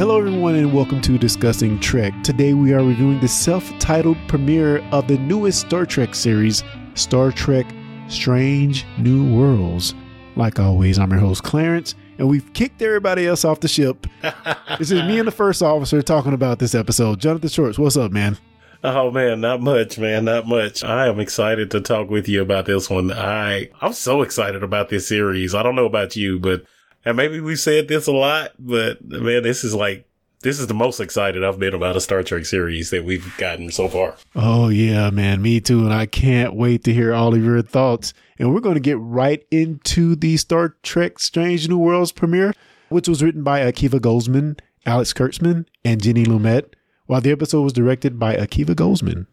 Hello, everyone, and welcome to Discussing Trek. Today, we are reviewing the self titled premiere of the newest Star Trek series, Star Trek Strange New Worlds. Like always, I'm your host, Clarence, and we've kicked everybody else off the ship. this is me and the first officer talking about this episode. Jonathan Shorts, what's up, man? Oh man, not much, man, not much. I am excited to talk with you about this one. I I'm so excited about this series. I don't know about you, but and maybe we said this a lot, but man, this is like this is the most excited I've been about a Star Trek series that we've gotten so far. Oh yeah, man, me too, and I can't wait to hear all of your thoughts. And we're going to get right into the Star Trek Strange New Worlds premiere, which was written by Akiva Goldsman, Alex Kurtzman, and Jenny Lumet while the episode was directed by Akiva Goldsman.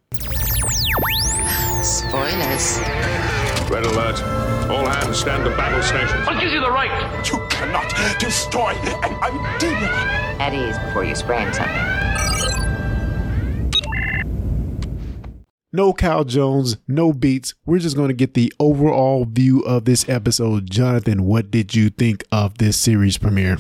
Spoilers. Red alert. All hands stand to battle stations. What gives you the right? You cannot destroy an idea. At ease before you sprain something. No Cal Jones, no beats. We're just going to get the overall view of this episode. Jonathan, what did you think of this series premiere?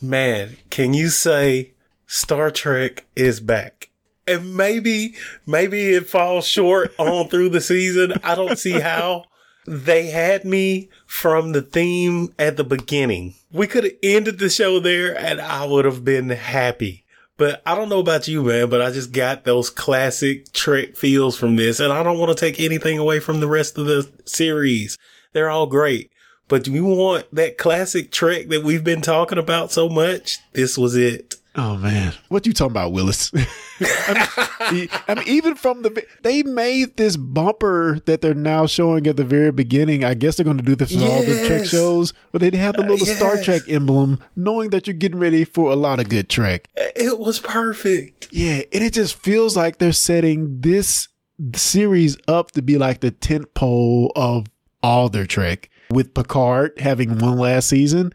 Man, can you say Star Trek is back? And maybe, maybe it falls short on through the season. I don't see how. They had me from the theme at the beginning. We could have ended the show there and I would have been happy. But I don't know about you, man, but I just got those classic Trek feels from this. And I don't want to take anything away from the rest of the series. They're all great. But do you want that classic Trek that we've been talking about so much? This was it. Oh man, what you talking about, Willis? I, mean, I mean, even from the they made this bumper that they're now showing at the very beginning. I guess they're going to do this for all the Trek shows, but they have the little Uh, Star. Trek emblem, knowing that you're getting ready for a lot of good Trek. It was perfect. Yeah, and it just feels like they're setting this series up to be like the tent pole of all their Trek. With Picard having one last season,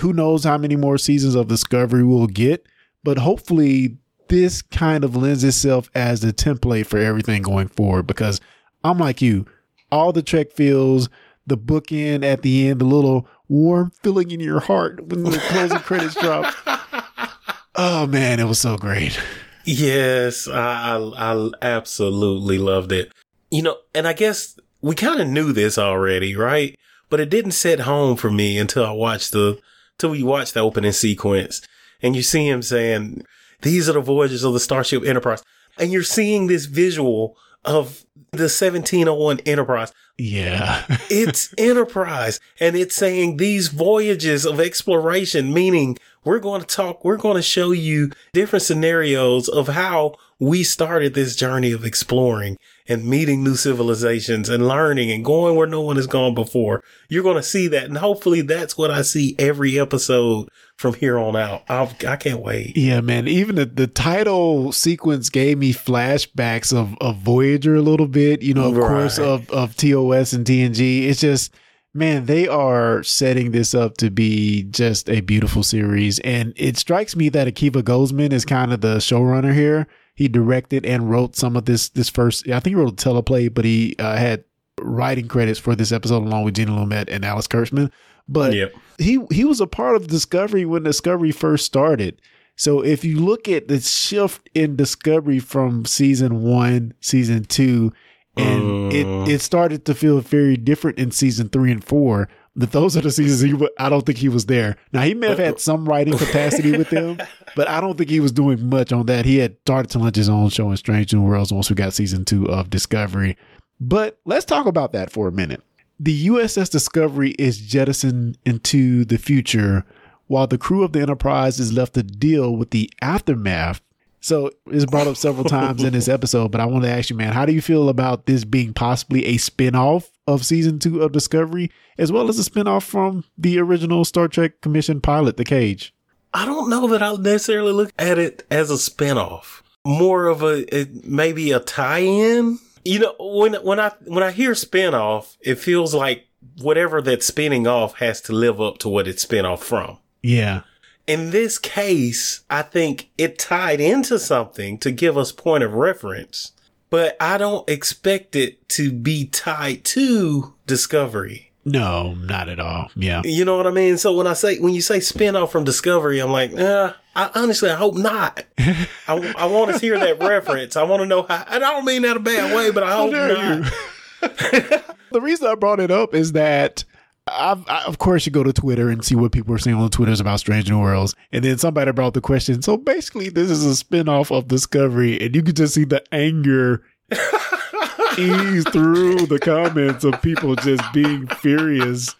who knows how many more seasons of Discovery we'll get, but hopefully this kind of lends itself as the template for everything going forward because I'm like you, all the Trek feels, the bookend at the end, the little warm feeling in your heart when the closing credits drop. Oh man, it was so great. Yes, I, I, I absolutely loved it. You know, and I guess we kind of knew this already, right? But it didn't set home for me until I watched the, till we watched the opening sequence and you see him saying, these are the voyages of the Starship Enterprise. And you're seeing this visual of the 1701 Enterprise. Yeah. It's Enterprise and it's saying these voyages of exploration, meaning we're going to talk, we're going to show you different scenarios of how we started this journey of exploring and meeting new civilizations and learning and going where no one has gone before. You're going to see that. And hopefully that's what I see every episode from here on out. I'll, I can't wait. yeah, man. Even the, the title sequence gave me flashbacks of, of Voyager a little bit, you know, of course, of, of TOS and TNG. It's just, man, they are setting this up to be just a beautiful series. And it strikes me that Akiva Goldsman is kind of the showrunner here. He directed and wrote some of this, this first, I think he wrote a teleplay, but he uh, had writing credits for this episode along with Jenny Lumet and Alex Kurtzman. But Yep. he he was a part of Discovery when Discovery first started. So if you look at the shift in Discovery from season one, season two, and Mm. it it started to feel very different in season three and four. That those are the seasons he. I don't think he was there. Now he may have had some writing capacity with them, but I don't think he was doing much on that. He had started to launch his own show in Strange New Worlds once we got season two of Discovery. But let's talk about that for a minute. The USS Discovery is jettisoned into the future while the crew of the Enterprise is left to deal with the aftermath. So it's brought up several times in this episode, but I want to ask you, man, how do you feel about this being possibly a spin-off of season two of Discovery, as well as a spin-off from the original Star Trek Commission pilot, The Cage? I don't know that I'll necessarily look at it as a spinoff. More of a, a maybe a tie-in. You know, when when I when I hear spinoff, it feels like whatever that's spinning off has to live up to what it's spin off from. Yeah. In this case, I think it tied into something to give us point of reference, but I don't expect it to be tied to Discovery. No, not at all. Yeah. You know what I mean? So when I say when you say spinoff from Discovery, I'm like, nah. I honestly, I hope not. I, I want to hear that reference. I want to know how. And I don't mean that a bad way, but I hope not. The reason I brought it up is that I, of course, you go to Twitter and see what people are saying on Twitter about Strange New Worlds. And then somebody brought the question. So basically, this is a spinoff of Discovery, and you can just see the anger ease through the comments of people just being furious.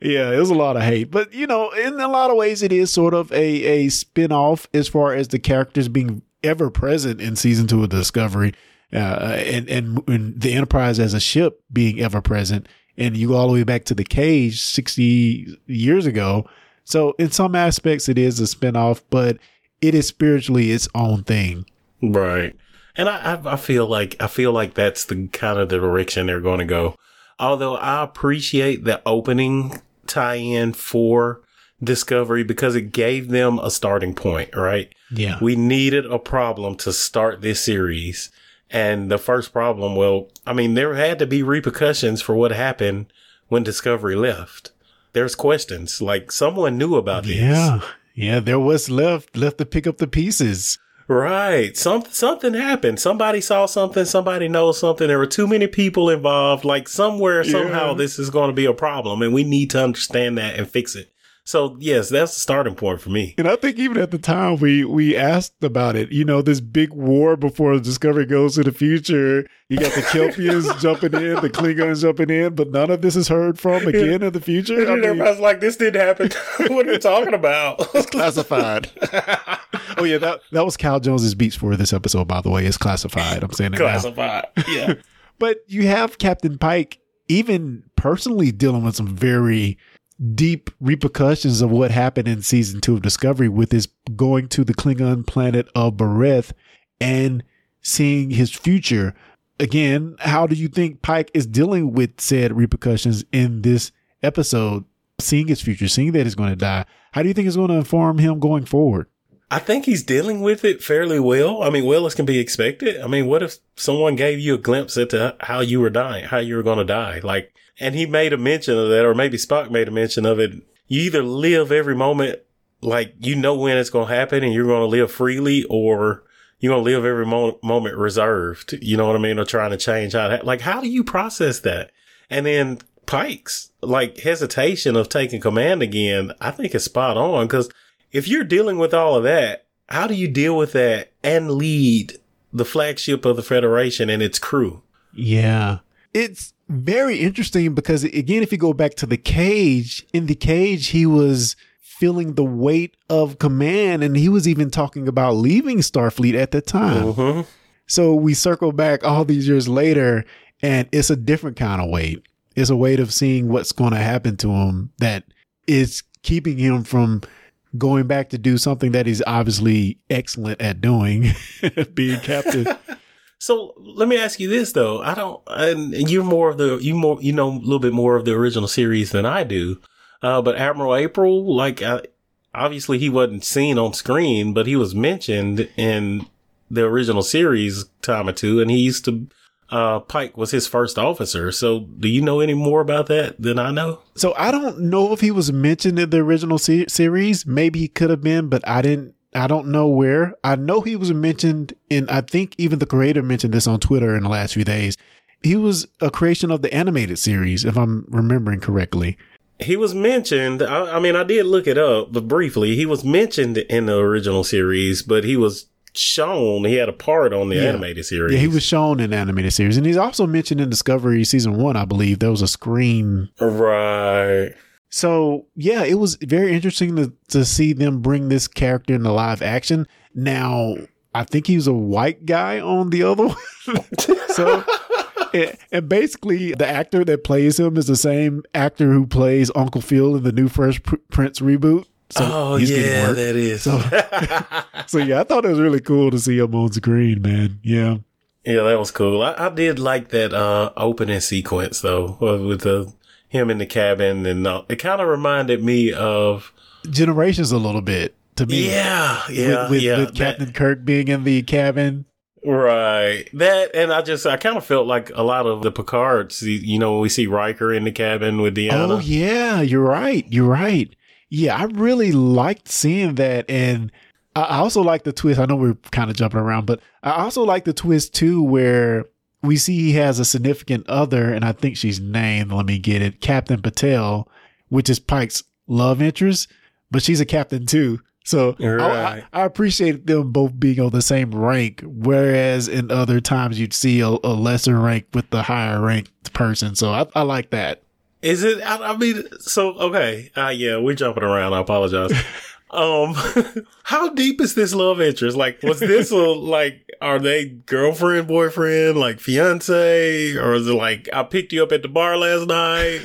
Yeah, it was a lot of hate. But, you know, in a lot of ways, it is sort of a, a spinoff as far as the characters being ever present in season two of Discovery. Uh, and, and, and the Enterprise as a ship being ever present. And you go all the way back to the cage 60 years ago. So in some aspects, it is a spinoff, but it is spiritually its own thing. Right. And I, I, I feel like I feel like that's the kind of the direction they're going to go. Although I appreciate the opening tie-in for Discovery because it gave them a starting point. Right. Yeah. We needed a problem to start this series. And the first problem, well, I mean, there had to be repercussions for what happened when Discovery left. There's questions like someone knew about this. Yeah. Yeah. There was left, left to pick up the pieces. Right. Some, something happened. Somebody saw something. Somebody knows something. There were too many people involved. Like somewhere, somehow this is going to be a problem and we need to understand that and fix it. So yes, that's the starting point for me. And I think even at the time we we asked about it. You know, this big war before Discovery goes to the future. You got the Kelpiens jumping in, the Klingons jumping in, but none of this is heard from again in the future. I And mean, everybody's like, this didn't happen. what are you talking about? it's classified. oh yeah, that that was Cal Jones's beats for this episode, by the way. It's classified. I'm saying it now. Classified. Yeah. But you have Captain Pike even personally dealing with some very deep repercussions of what happened in season two of Discovery with his going to the Klingon planet of Boreth and seeing his future. Again, how do you think Pike is dealing with said repercussions in this episode? Seeing his future, seeing that he's going to die. How do you think it's going to inform him going forward? I think he's dealing with it fairly well. I mean, well as can be expected. I mean, what if someone gave you a glimpse into how you were dying, how you were going to die? Like, and he made a mention of that, or maybe Spock made a mention of it. You either live every moment like you know when it's going to happen and you're going to live freely, or you're going to live every mo- moment reserved. You know what I mean? Or trying to change how like, how do you process that? And then Pike's like hesitation of taking command again, I think is spot on because if you're dealing with all of that, how do you deal with that and lead the flagship of the Federation and its crew? Yeah. It's very interesting because again, if you go back to the cage, in the cage, he was feeling the weight of command and he was even talking about leaving Starfleet at the time. Mm-hmm. So we circle back all these years later and it's a different kind of weight. It's a weight of seeing what's going to happen to him that is keeping him from going back to do something that he's obviously excellent at doing, being captain. So let me ask you this though. I don't, and you're more of the, you more, you know, a little bit more of the original series than I do. Uh, but Admiral April, like, I, obviously he wasn't seen on screen, but he was mentioned in the original series time or two, and he used to, uh, Pike was his first officer. So do you know any more about that than I know? So I don't know if he was mentioned in the original se- series. Maybe he could have been, but I didn't. I don't know where. I know he was mentioned and I think even the creator mentioned this on Twitter in the last few days. He was a creation of the animated series, if I'm remembering correctly. He was mentioned. I, I mean, I did look it up, but briefly, he was mentioned in the original series, but he was shown. He had a part on the Yeah. animated series. Yeah, he was shown in the animated series, and he's also mentioned in Discovery season one. I believe there was a screen right. So yeah, it was very interesting to to see them bring this character into live action. Now, I think he was a white guy on the other one. so and, and basically the actor that plays him is the same actor who plays Uncle Phil in the new Fresh Prince reboot. So oh he's getting yeah, work. that is. So, so yeah, I thought it was really cool to see him on screen, man. Yeah. yeah, that was cool. I, I did like that uh, opening sequence though, with the him in the cabin, and uh, it kind of reminded me of Generations a little bit to me. yeah, yeah, with, with, yeah. with that- Captain Kirk being in the cabin. Right. That, and I just, I kind of felt like a lot of the Picards, you know, when we see Riker in the cabin with Deanna. Oh yeah, you're right. You're right. Yeah, I really liked seeing that, and I also like the twist. I know we're kind of jumping around, but I also like the twist too, where we see he has a significant other, and I think she's named. Let me get it, Captain Patel, which is Pike's love interest, but she's a captain too. So I- Right. I, I appreciate them both being on the same rank, whereas in other times you'd see a, a lesser rank with the higher ranked person. So I, I like that. Is it? I, I mean, so okay, uh, yeah, we're jumping around. I apologize. um, how deep is this love interest? Like, was this a like? Are they girlfriend, boyfriend, like fiance, or is it like I picked you up at the bar last night?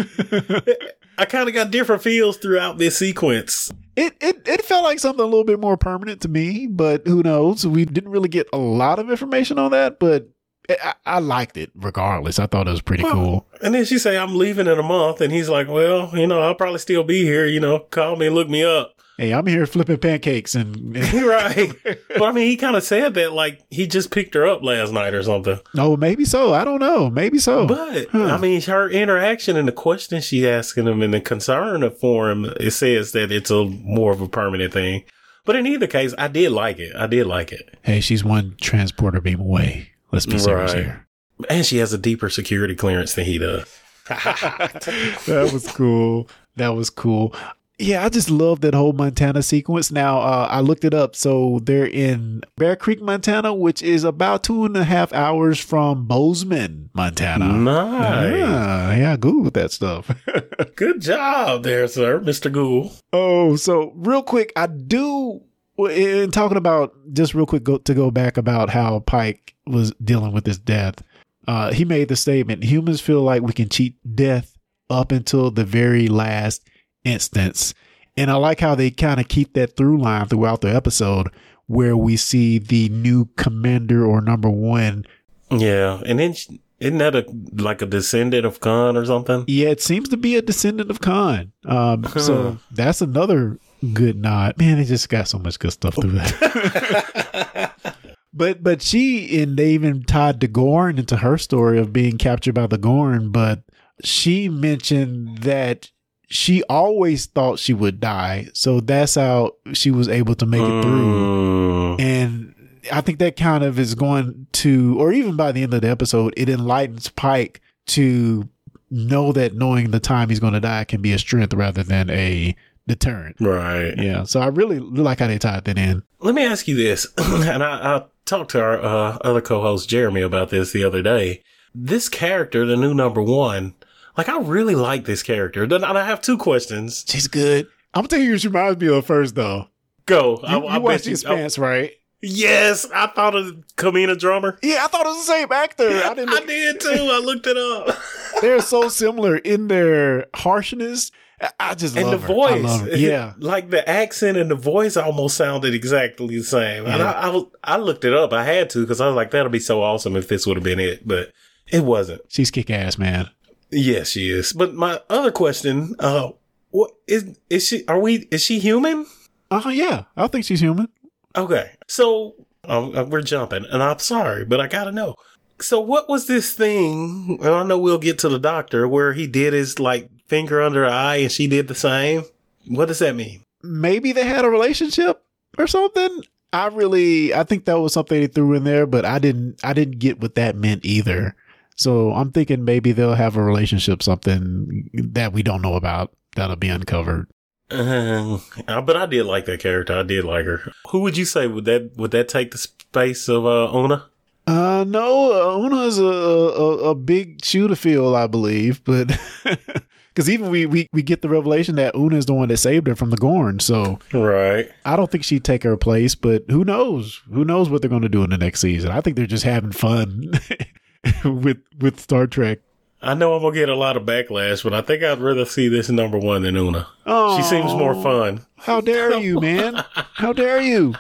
I kind of got different feels throughout this sequence. It, it it felt like something a little bit more permanent to me, but who knows? We didn't really get a lot of information on that, but I, I liked it regardless. I thought it was pretty cool. And then she say, "I'm leaving in a month," and he's like, "Well, you know, I'll probably still be here. You know, call me, look me up." Hey, I'm here flipping pancakes and, and right. But I mean, he kind of said that like he just picked her up last night or something. no, maybe so. I don't know. Maybe so. But Huh. I mean, her interaction and the questions she asking him and the concern for him, it says that it's a more of a permanent thing. But in either case, I did like it. I did like it, hey, she's one transporter beam away. Let's be serious Right. here. and she has a deeper security clearance than he does. that was cool. That was cool. Yeah, I just love that whole Montana sequence. Now, uh, I looked it up. So they're in Bear Creek, Montana, which is about two and a half hours from Bozeman, Montana. Nice, Yeah, yeah, Google that stuff. good job there, sir, Mister Google. oh, so real quick, I do. In talking about just real quick go, to go back about how Pike was dealing with his death, uh, he made the statement: humans feel like we can cheat death up until the very last instance, and I like how they kind of keep that through line throughout the episode, where we see the new commander or number one Yeah, and then isn't that a like a descendant of Khan or something? Yeah, it seems to be a descendant of Khan. Um, so that's another good nod. Man, they just got so much good stuff through that. but but she and they even tied the Gorn into her story of being captured by the Gorn. But she mentioned that she always thought she would die, so that's how she was able to make it through. Mm, And I think that kind of is going to, or even by the end of the episode, it enlightens Pike to know that knowing the time he's going to die can be a strength rather than a deterrent. right. Yeah. So I really like how they tied that in. Let me ask you this, and I, I talked to our uh, other co-host Jeremy about this the other day. This character, the new number one, like I really like this character. Then I have two questions. She's good. I'm gonna telling you, she reminds me of first though. Go. You, I, I you bet watched The Expanse, right? yes, I thought of Camina Drummer. Yeah, I thought it was the same actor. I didn't. I did too. I looked it up. They're so similar in their harshness. I- I just and the her. I voice. Yeah. like the accent and the voice almost sounded exactly the same. And I, I, I looked it up. I had to because I was like, that'll be so awesome if this would have been it, but it wasn't. She's kick ass, man. Yes, she is. But my other question, uh, what is is she? Are we? Is she human? Oh yeah, I think she's human. Okay, so um, uh, we're jumping, and I'm sorry, but I gotta know. So what was this thing? And I know we'll get to the doctor where he did his like finger under her eye, and she did the same. What does that mean? maybe they had a relationship or something. I really, I think that was something they threw in there, but I didn't, I didn't get what that meant either. So I'm thinking maybe they'll have a relationship, something that we don't know about that'll be uncovered. Uh, but I did like that character. I did like her. Who would you say would that would that take the space of uh, Una? Uh, no, uh, is a, a a big shoe to fill, I believe, but because even we, we we get the revelation that Una is the one that saved her from the Gorn, so Right. I don't think she'd take her place. But who knows? Who knows what they're going to do in the next season? I think they're just having fun with with Star Trek. I know I'm gonna get a lot of backlash, but I think I'd rather see this number one than Una. Oh, she seems more fun. How dare you, man? How dare you?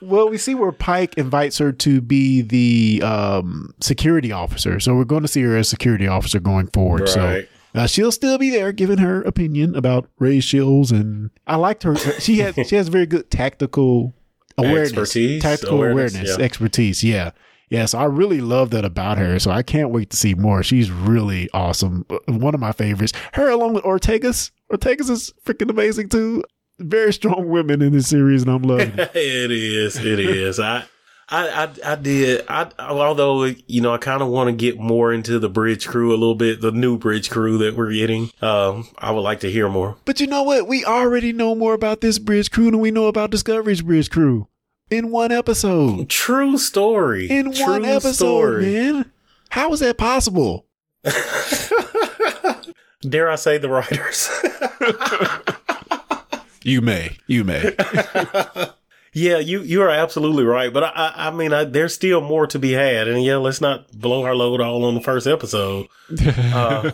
Well, we see where Pike invites her to be the um, security officer. So we're going to see her as security officer going forward. So uh, she'll still be there giving her opinion about Ray Shields. And I liked her. She has, she has very good tactical awareness, Expertise, tactical awareness, awareness, yeah. expertise. Yeah. Yeah, so I really love that about her. So I can't wait to see more. She's really awesome. Uh, One of my favorites. Her along with Ortegas. Ortegas is freaking amazing too. Very strong women in this series, and I'm loving it. it is. It is. I, I, I, I did. I, although you know, I kind of want to get more into the bridge crew a little bit, the new bridge crew that we're getting. Um, I would like to hear more. But you know what? We already know more about this bridge crew than we know about Discovery's bridge crew in one episode. True story. In True one episode, story. man. How is that possible? Dare I say the writers? You may. You may. yeah, you you are absolutely right. But I, I, I mean, I, there's still more to be had, and yeah, let's not blow our load all on the first episode. Uh,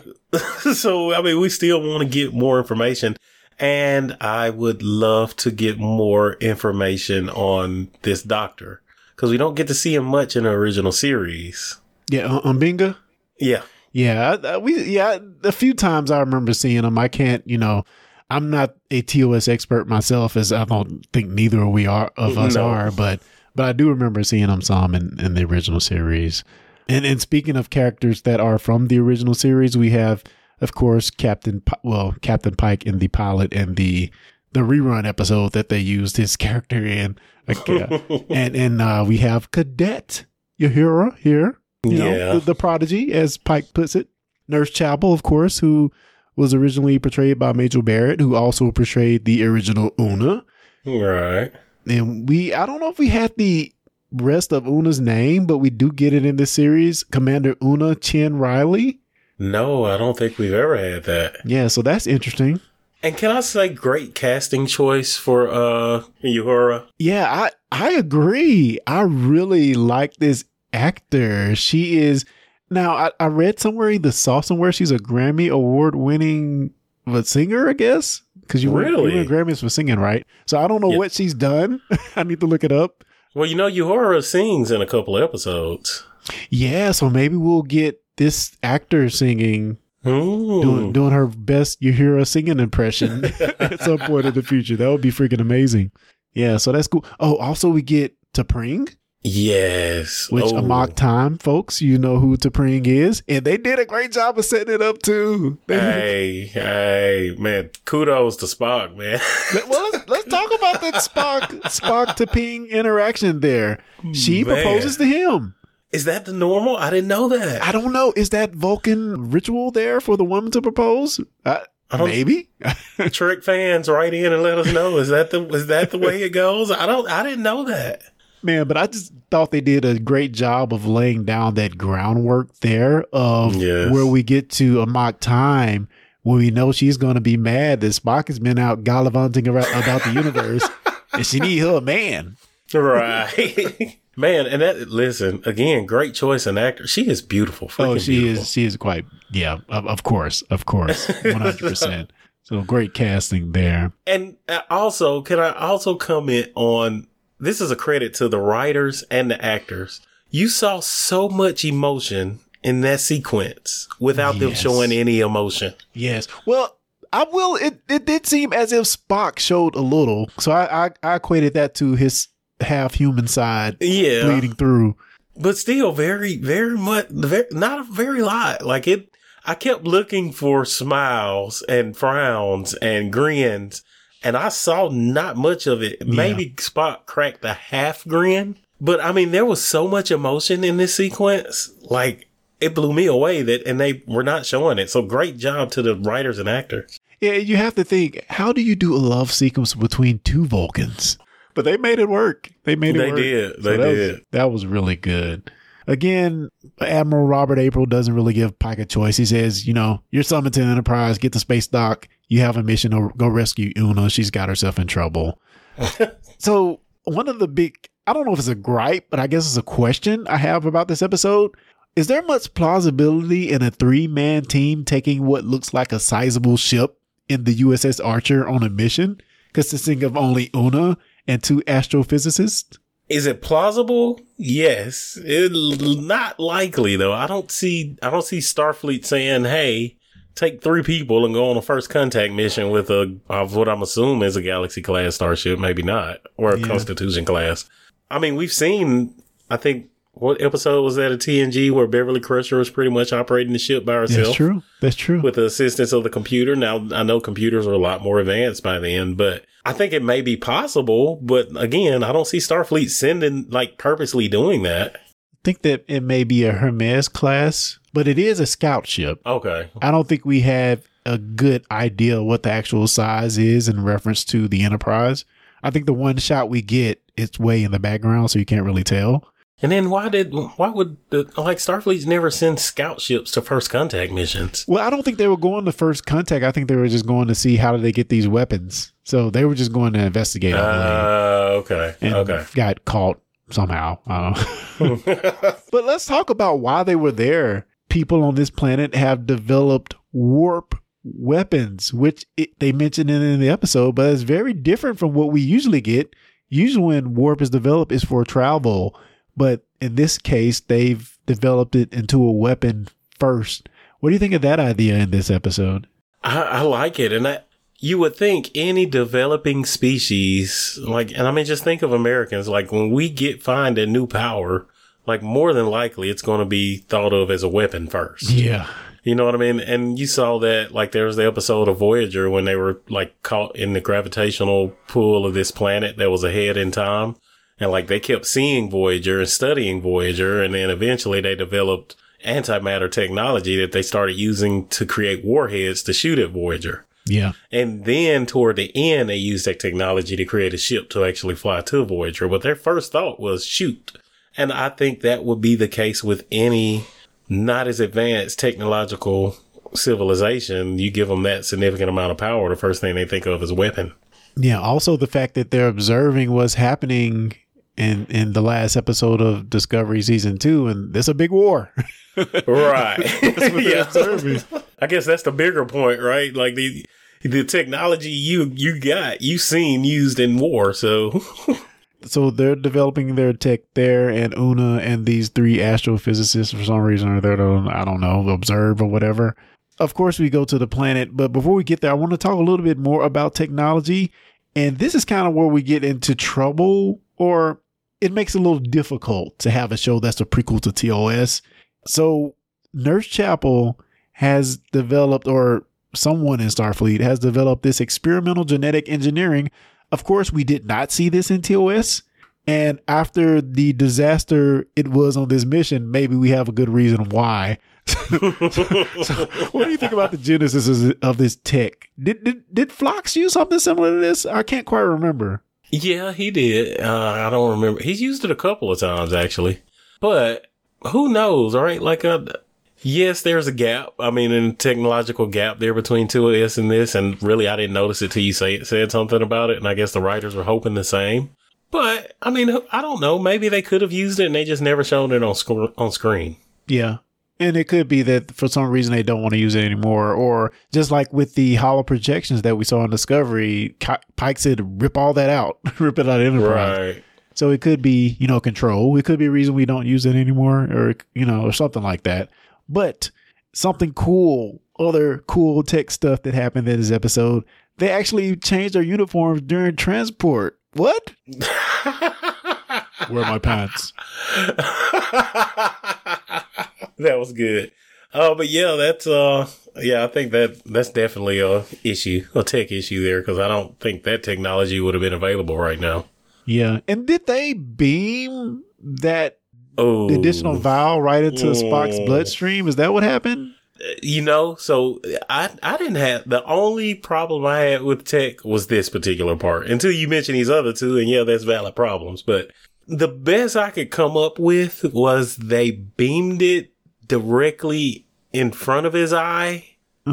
so, I mean, we still want to get more information. And I would love to get more information on this doctor because we don't get to see him much in the original series. yeah, uh, uh, on on M'Benga? Yeah. Yeah, we yeah, a few times I remember seeing him. I can't, you know, I'm not a TOS expert myself, as I don't think neither of we are of us No. are, but but I do remember seeing them some in, in the original series. And and speaking of characters that are from the original series, we have, of course, Captain well Captain Pike in the pilot and the the rerun episode that they used his character in, Okay. and and uh, we have Cadet Uhura here, you know, Yeah. the, the prodigy, as Pike puts it. Nurse Chapel, of course, who was originally portrayed by Majel Barrett, who also portrayed the original Una. Right. And we, I don't know if we had the rest of Una's name, but we do get it in this series. Commander Una Chin-Riley. No, I don't think we've ever had that. Yeah, so that's interesting. And can I say great casting choice for uh Uhura? Yeah, I I agree. I really like this actor. She is now. I, I read somewhere either saw somewhere she's a Grammy award winning but singer. I guess because you Really? you win Grammys for singing, right? So I don't know Yeah. what she's done. I need to look it up. Well, you know, Uhura sings in a couple episodes. Yeah, so maybe we'll get this actor singing doing doing her best you hear a singing impression at some point in the future. That would be freaking amazing. Yeah, so that's cool. Oh, also we get T'Pring. Yes. which Oh. mock Time, folks, you know who T'Pring is, and they did a great job of setting it up too. Hey, hey, man! Kudos to Spock, man. well, let's, let's talk about that Spock Spock T'Pring interaction there. She Man. proposes to him. Is that the normal? I didn't know that. I don't know. Is that Vulcan ritual there for the woman to propose? Uh, I maybe. Trek fans, write in and let us know. Is that the is that the way it goes? I don't. I didn't know that. Man, but I just thought they did a great job of laying down that groundwork there of Yes. where we get to Amok Time when we know she's going to be mad that Spock has been out gallivanting around, about the universe and she need her a man. Right, man. And that listen again. Great choice in actor. She is beautiful. Oh, she beautiful. is. She is quite. Yeah, of, of course, of course, one hundred percent. So great casting there. And uh, also, can I also comment on this is a credit to the writers and the actors. You saw so much emotion in that sequence without them showing any emotion. Yes. Well, I will. It it did seem as if Spock showed a little, so I I, I equated that to his half human side Yeah, bleeding through. but still very, very much, very, not a very lot. Like it, I kept looking for smiles and frowns and grins, and I saw not much of it. Maybe Spock cracked a half grin, but I mean, there was so much emotion in this sequence. Like it blew me away that, and they were not showing it. So great job to the writers and actors. Yeah, you have to think, how do you do a love sequence between two Vulcans? But they made it work. They made it work. They work. did. They that did. Was, that was really good. Again, Admiral Robert April doesn't really give Pike a choice. He says, you know, you're summoned to Enterprise, get the space dock. You have a mission to go rescue Una. She's got herself in trouble. so, one of the big, I don't know if it's a gripe, but I guess it's a question I have about this episode. Is there much plausibility in a three man team taking what looks like a sizable ship in the USS Archer on a mission consisting of only Una and two astrophysicists? Is it plausible? Yes. It not likely though. I don't see I don't see Starfleet saying, "Hey, take three people and go on a first contact mission with a of what I'm assuming is a Galaxy class starship, maybe not, or a Yeah. Constitution class. I mean, we've seen. I think what episode was that of TNG where Beverly Crusher was pretty much operating the ship by herself That's true. That's true. with the assistance of the computer. Now, I know computers are a lot more advanced by then, but I think it may be possible. But again, I don't see Starfleet sending, like, purposely doing that. I think that it may be a Hermes class, but it is a scout ship. Okay. I don't think we have a good idea what the actual size is in reference to the Enterprise. I think the one shot we get, it's way in the background, so you can't really tell. And then why did, why would, the, like, Starfleet's never send scout ships to first contact missions? Well, I don't think they were going to first contact. I think they were just going to see how do they get these weapons. So they were just going to investigate. Uh, okay. and Okay. got caught somehow. But let's talk about why they were there. People on this planet have developed warp weapons, which it, they mentioned in, in the episode, but it's very different from what we usually get. Usually, when warp is developed, is for travel, but in this case, they've developed it into a weapon first. What do you think of that idea in this episode? I, I like it, and I, you would think any developing species, like, and I mean, just think of Americans, like when we get find a new power, like more than likely it's going to be thought of as a weapon first. Yeah, You know what I mean? And you saw that, like, there was the episode of Voyager when they were like caught in the gravitational pull of this planet that was ahead in time. And like they kept seeing Voyager and studying Voyager. And then eventually they developed antimatter technology that they started using to create warheads to shoot at Voyager. yeah, And then toward the end, they used that technology to create a ship to actually fly to Voyager. But their first thought was shoot. And I think that would be the case with any not as advanced technological civilization. You give them that significant amount of power, the first thing they think of is weapon. yeah. Also, the fact that they're observing what's happening in in the last episode of Discovery season two, and there's a big war. Right. yeah. I guess that's the bigger point, right? Like the the technology you you got, you seen used in war. So so they're developing their tech there, and Una and these three astrophysicists for some reason are there to I don't know observe or whatever. Of course, we go to the planet, but before we get there, I want to talk a little bit more about technology, and this is kind of where we get into trouble, or it makes it a little difficult to have a show that's a prequel to TOS. So Nurse Chapel has developed, or someone in Starfleet has developed this experimental genetic engineering. Of course, we did not see this in TOS. And after the disaster it was on this mission, maybe we have a good reason why. so, what do you think about the genesis of- this tech? Did, did did Phlox use something similar to this? I can't quite remember. Yeah, he did. Uh, I don't remember. He's used it a couple of times actually, but who knows, right? Like, uh, yes, there's a gap. I mean, a technological gap there between two 2S and this, and really, I didn't notice it till you say said something about it, and I guess the writers were hoping the same. But I mean, I don't know. Maybe they could have used it, and they just never shown it on sc- on screen. Yeah. And it could be that for some reason they don't want to use it anymore. Or just like with the holo projections that we saw on Discovery, Pike said, rip all that out, rip it out of Enterprise. Right. So it could be, you know, control. It could be a reason we don't use it anymore or, you know, or something like that. But something cool, other cool tech stuff that happened in this episode, they actually changed their uniforms during transport. What? Where are my pants? that was good. Oh, but yeah, that's uh, yeah, I think that that's definitely a issue, a tech issue there, because I don't think that technology would have been available right now. Yeah. And did they beam that Oh, additional vial right into Spock's Mm. bloodstream? Is that what happened? you know, so I I didn't have the only problem I had with tech was this particular part until you mentioned these other two, and yeah, that's valid problems. But the best I could come up with was they beamed it directly in front of his eye so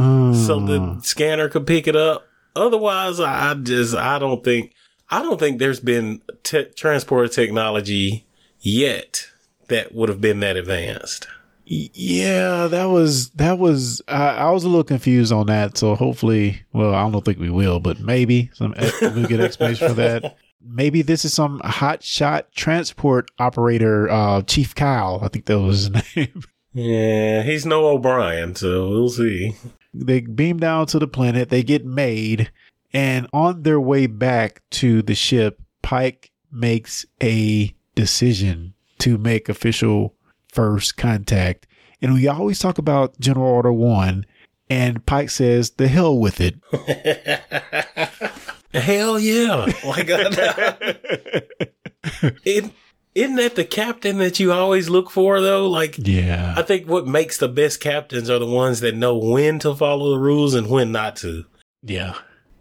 the Mm. scanner could pick it up. Otherwise, I just I don't think I don't think there's been te- transport technology yet that would have been that advanced. Yeah, that was that was. I, I was a little confused on that. So hopefully, well, I don't think we will, but maybe some we'll get explanation for that. Maybe this is some hot shot transport operator, uh, Chief Kyle. I think that was his name. Yeah, he's no O'Brien, so we'll see. They beam down to the planet, they get made, and on their way back to the ship, Pike makes a decision to make official first contact. And we always talk about General Order 1, and Pike says, the hell with it. Hell yeah! Oh like, it, isn't that the captain that you always look for though? Like, Yeah. I think what makes the best captains are the ones that know when to follow the rules and when not to. Yeah.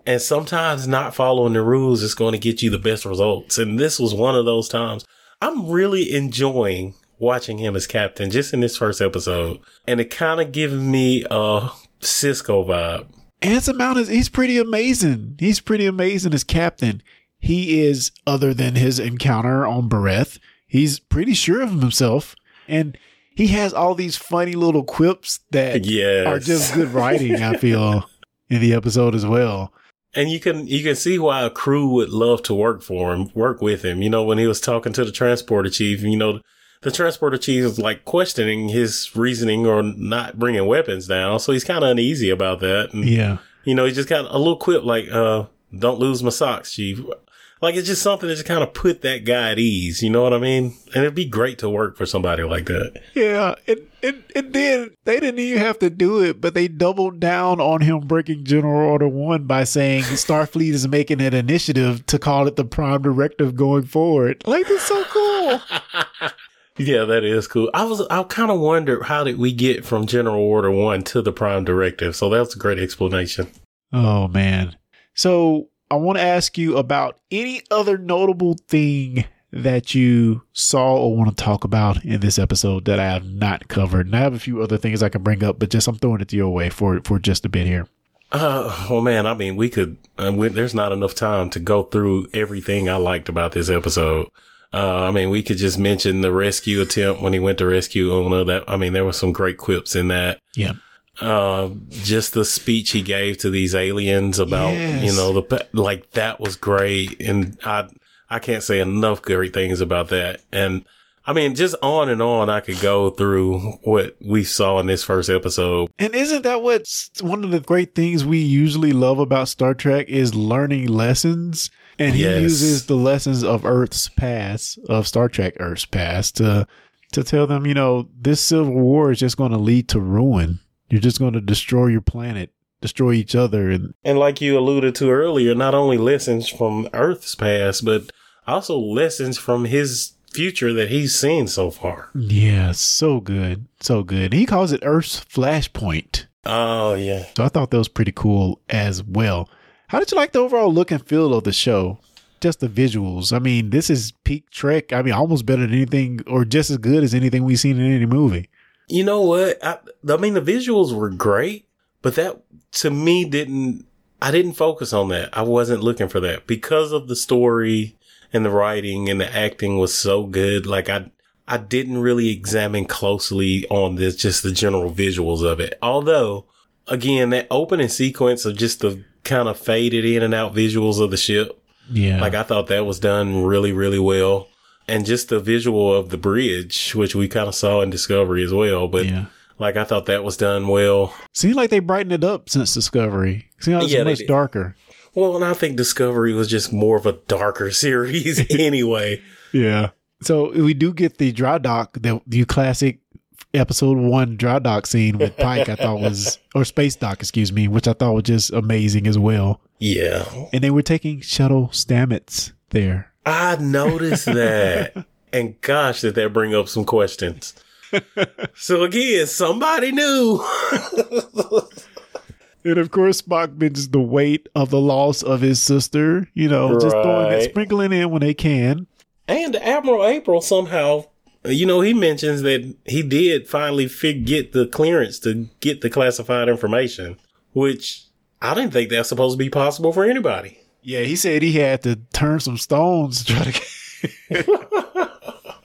And sometimes not following the rules is going to get you the best results. And this was one of those times. I'm really enjoying watching him as captain just in this first episode. And it kind of gives me a Sisko vibe. Anson Mount is he's pretty amazing. He's pretty amazing as captain. He is, other than his encounter on Boreth, he's pretty sure of himself. And he has all these funny little quips that Yes. are just good writing, I feel, in the episode as well. And you can you can see why a crew would love to work for him, work with him. You know, when he was talking to the transporter chief, you know, the transporter chief is like questioning his reasoning or not bringing weapons down. So he's kind of uneasy about that. And, Yeah. you know, he just got a little quip like, uh, don't lose my socks, chief. Like it's just something that just kind of put that guy at ease. You know what I mean? And it'd be great to work for somebody like that. Yeah. And, and, and then they didn't even have to do it, but they doubled down on him breaking General Order 1 by saying Starfleet is making an initiative to call it the Prime Directive going forward. Like, that's so cool. Yeah, that is cool. I was, I kind of wondered how did we get from General Order One to the Prime Directive? So that was a great explanation. Oh man. So I want to ask you about any other notable thing that you saw or want to talk about in this episode that I have not covered. And I have a few other things I can bring up, but just I'm throwing it your way for for just a bit here. Uh, well, man, I mean, we could. Uh, we, there's not enough time to go through everything I liked about this episode. Uh, I mean, we could just mention the rescue attempt when he went to rescue Una. That I mean, there were some great quips in that. Yeah. Uh, just the speech he gave to these aliens about, Yes. you know, the like that was great, and I I can't say enough great things about that. And I mean, just on and on, I could go through what we saw in this first episode. And isn't that what's one of the great things we usually love about Star Trek is learning lessons? And he Yes. uses the lessons of Earth's past, of Star Trek Earth's past, to to tell them, you know, this civil war is just going to lead to ruin. You're just going to destroy your planet, destroy each other, and And like you alluded to earlier, not only lessons from Earth's past, but also lessons from his future that he's seen so far. yeah, so good, so good. He calls it Earth's flashpoint. Oh yeah. So I thought that was pretty cool as well. How did you like the overall look and feel of the show? Just the visuals. I mean, this is peak Trek. I mean, almost better than anything, or just as good as anything we've seen in any movie. You know what? I, I mean, the visuals were great, but that to me didn't. I didn't focus on that. I wasn't looking for that because of the story and the writing and the acting was so good. Like I, I didn't really examine closely on this, just the general visuals of it. Although, again, that opening sequence of just the kind of faded in and out visuals of the ship, Yeah. like I thought that was done really, really well. And just the visual of the bridge, which we kind of saw in Discovery as well. But yeah. like I thought that was done well. Seems like they brightened it up since Discovery. Seems like it's Yeah, much darker. Well, and I think Discovery was just more of a darker series anyway. Yeah. So we do get the dry dock, the, the classic episode one dry dock scene with Pike, I thought was, or space dock, excuse me, which I thought was just amazing as well. Yeah. And they were taking shuttle Stamets there. I noticed that. and gosh, did that bring up some questions. so again, somebody knew. And of course, Spock mentions the weight of the loss of his sister, you know, just throwing it, sprinkling in when they can. and Admiral April somehow, you know, he mentions that he did finally fig- get the clearance to get the classified information, which I didn't think that's supposed to be possible for anybody. Yeah, he said he had to turn some stones to try to get.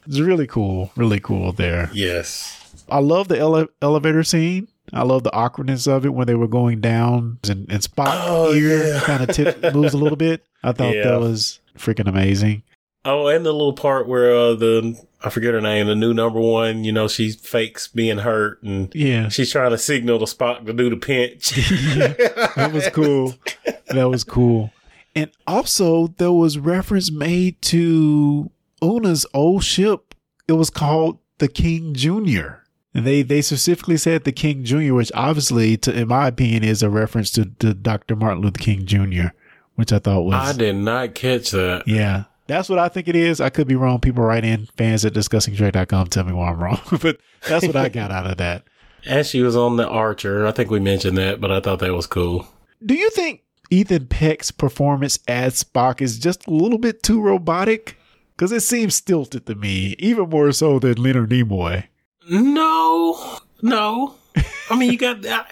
it's really cool, really cool there. Yes. I love the ele- elevator scene. I love the awkwardness of it when they were going down and, and Spock Oh, ear yeah. kind of tip moves a little bit. I thought Yeah. that was freaking amazing. Oh, and the little part where uh, the I forget her name, the new number one. You know, she fakes being hurt, and Yeah. she's trying to signal to Spock to do the pinch. That was cool. that was cool. And also, there was reference made to Una's old ship. It was called the King Junior. And they they specifically said the King Junior, which obviously, to, in my opinion, is a reference to, to Dr. Martin Luther King Jr., which I thought was I did not catch that. yeah. That's what I think it is. I could be wrong. People write in fans at discussingtrek.com tell me why I'm wrong. but that's what I got out of that. And she was on the Archer. I think we mentioned that, but I thought that was cool. Do you think Ethan Peck's performance as Spock is just a little bit too robotic? Because it seems stilted to me, even more so than Leonard Nimoy. No, no. I mean, you got. I,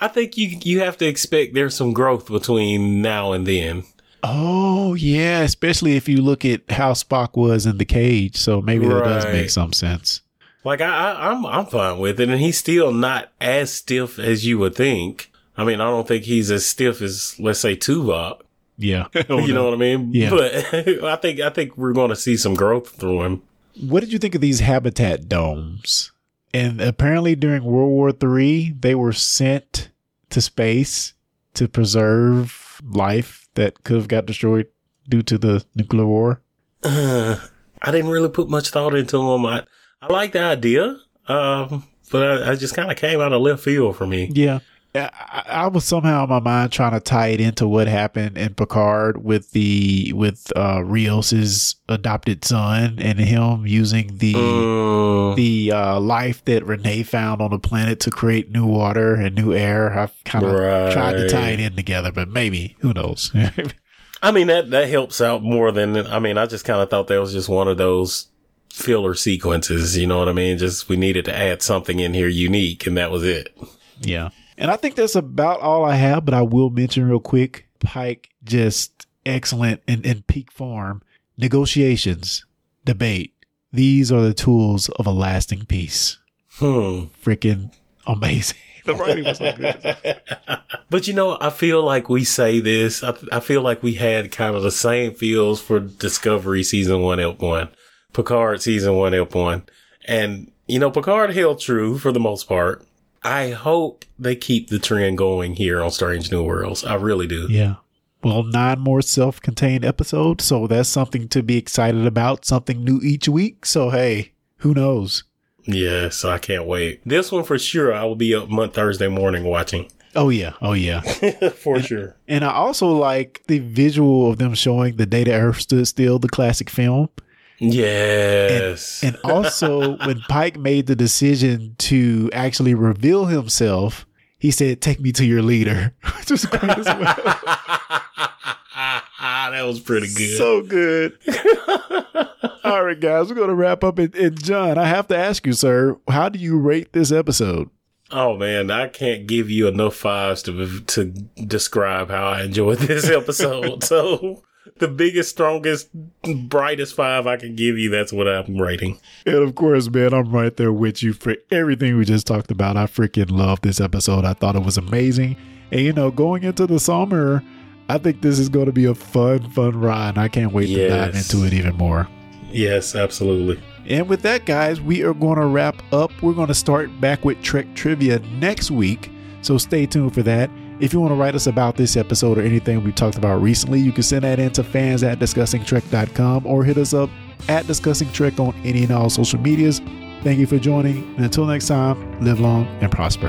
I think you you have to expect there's some growth between now and then. Oh, yeah, especially if you look at how Spock was in the cage. So maybe that does make some sense. Like I, I I'm I'm fine with it, and he's still not as stiff as you would think. I mean, I don't think he's as stiff as let's say Tuvok. Yeah. you know what I mean? Yeah. But I think I think we're going to see some growth through him. What did you think of these habitat domes? And apparently during World War III, they were sent to space to preserve life that could have got destroyed due to the nuclear war. Uh, I didn't really put much thought into them. I I like the idea, um, but I, I just kind of came out of left field for me. Yeah. I, I was somehow in my mind trying to tie it into what happened in Picard with the with uh Rios's adopted son and him using the the uh, life that Renee found on the planet to create new water and new air. I've kind of Right. tried to tie it in together, but maybe who knows? I mean that that helps out more than I mean. I just kind of thought that was just one of those filler sequences. You know what I mean? Just we needed to add something in here unique, and that was it. yeah, and I think that's about all I have. But I will mention real quick: Pike just excellent in, in peak form. Negotiations, debate. These are the tools of a lasting peace. Hmm. Freaking amazing. The writing was so good. But you know, I feel like we say this. I, I feel like we had kind of the same feels for Discovery season one, Elp one, Picard season one, Elp one, and you know, Picard held true for the most part. I hope they keep the trend going here on Strange New Worlds. I really do. Yeah. Well, nine more self contained episodes. So that's something to be excited about. Something new each week. So, hey, who knows? Yes, I can't wait. This one for sure. I will be up month Thursday morning watching Oh, yeah. Oh, yeah. for sure. and I also like the visual of them showing the day that Earth stood still, the classic film. Yes. And also, when Pike made the decision to actually reveal himself, he said, Take me to your leader, which was great as well. that was pretty good. so good. All right, guys, we're going to wrap up. And, and John, I have to ask you, sir, how do you rate this episode? Oh man, I can't give you enough fives to to describe how I enjoyed this episode. so the biggest, strongest, brightest five I can give you, that's what I'm rating. And of course, man, I'm right there with you for everything we just talked about. I freaking love this episode. I thought it was amazing. And, you know, going into the summer, I think this is going to be a fun, fun ride. I can't wait to dive into it even more. Yes, absolutely. And with that, guys, we are going to wrap up. We're going to start back with Trek Trivia next week. So stay tuned for that. If you want to write us about this episode or anything we talked about recently, you can send that in to fans at discussingtrek.com or hit us up at Discussing Trek on any and all social medias. Thank you for joining. And until next time, live long and prosper.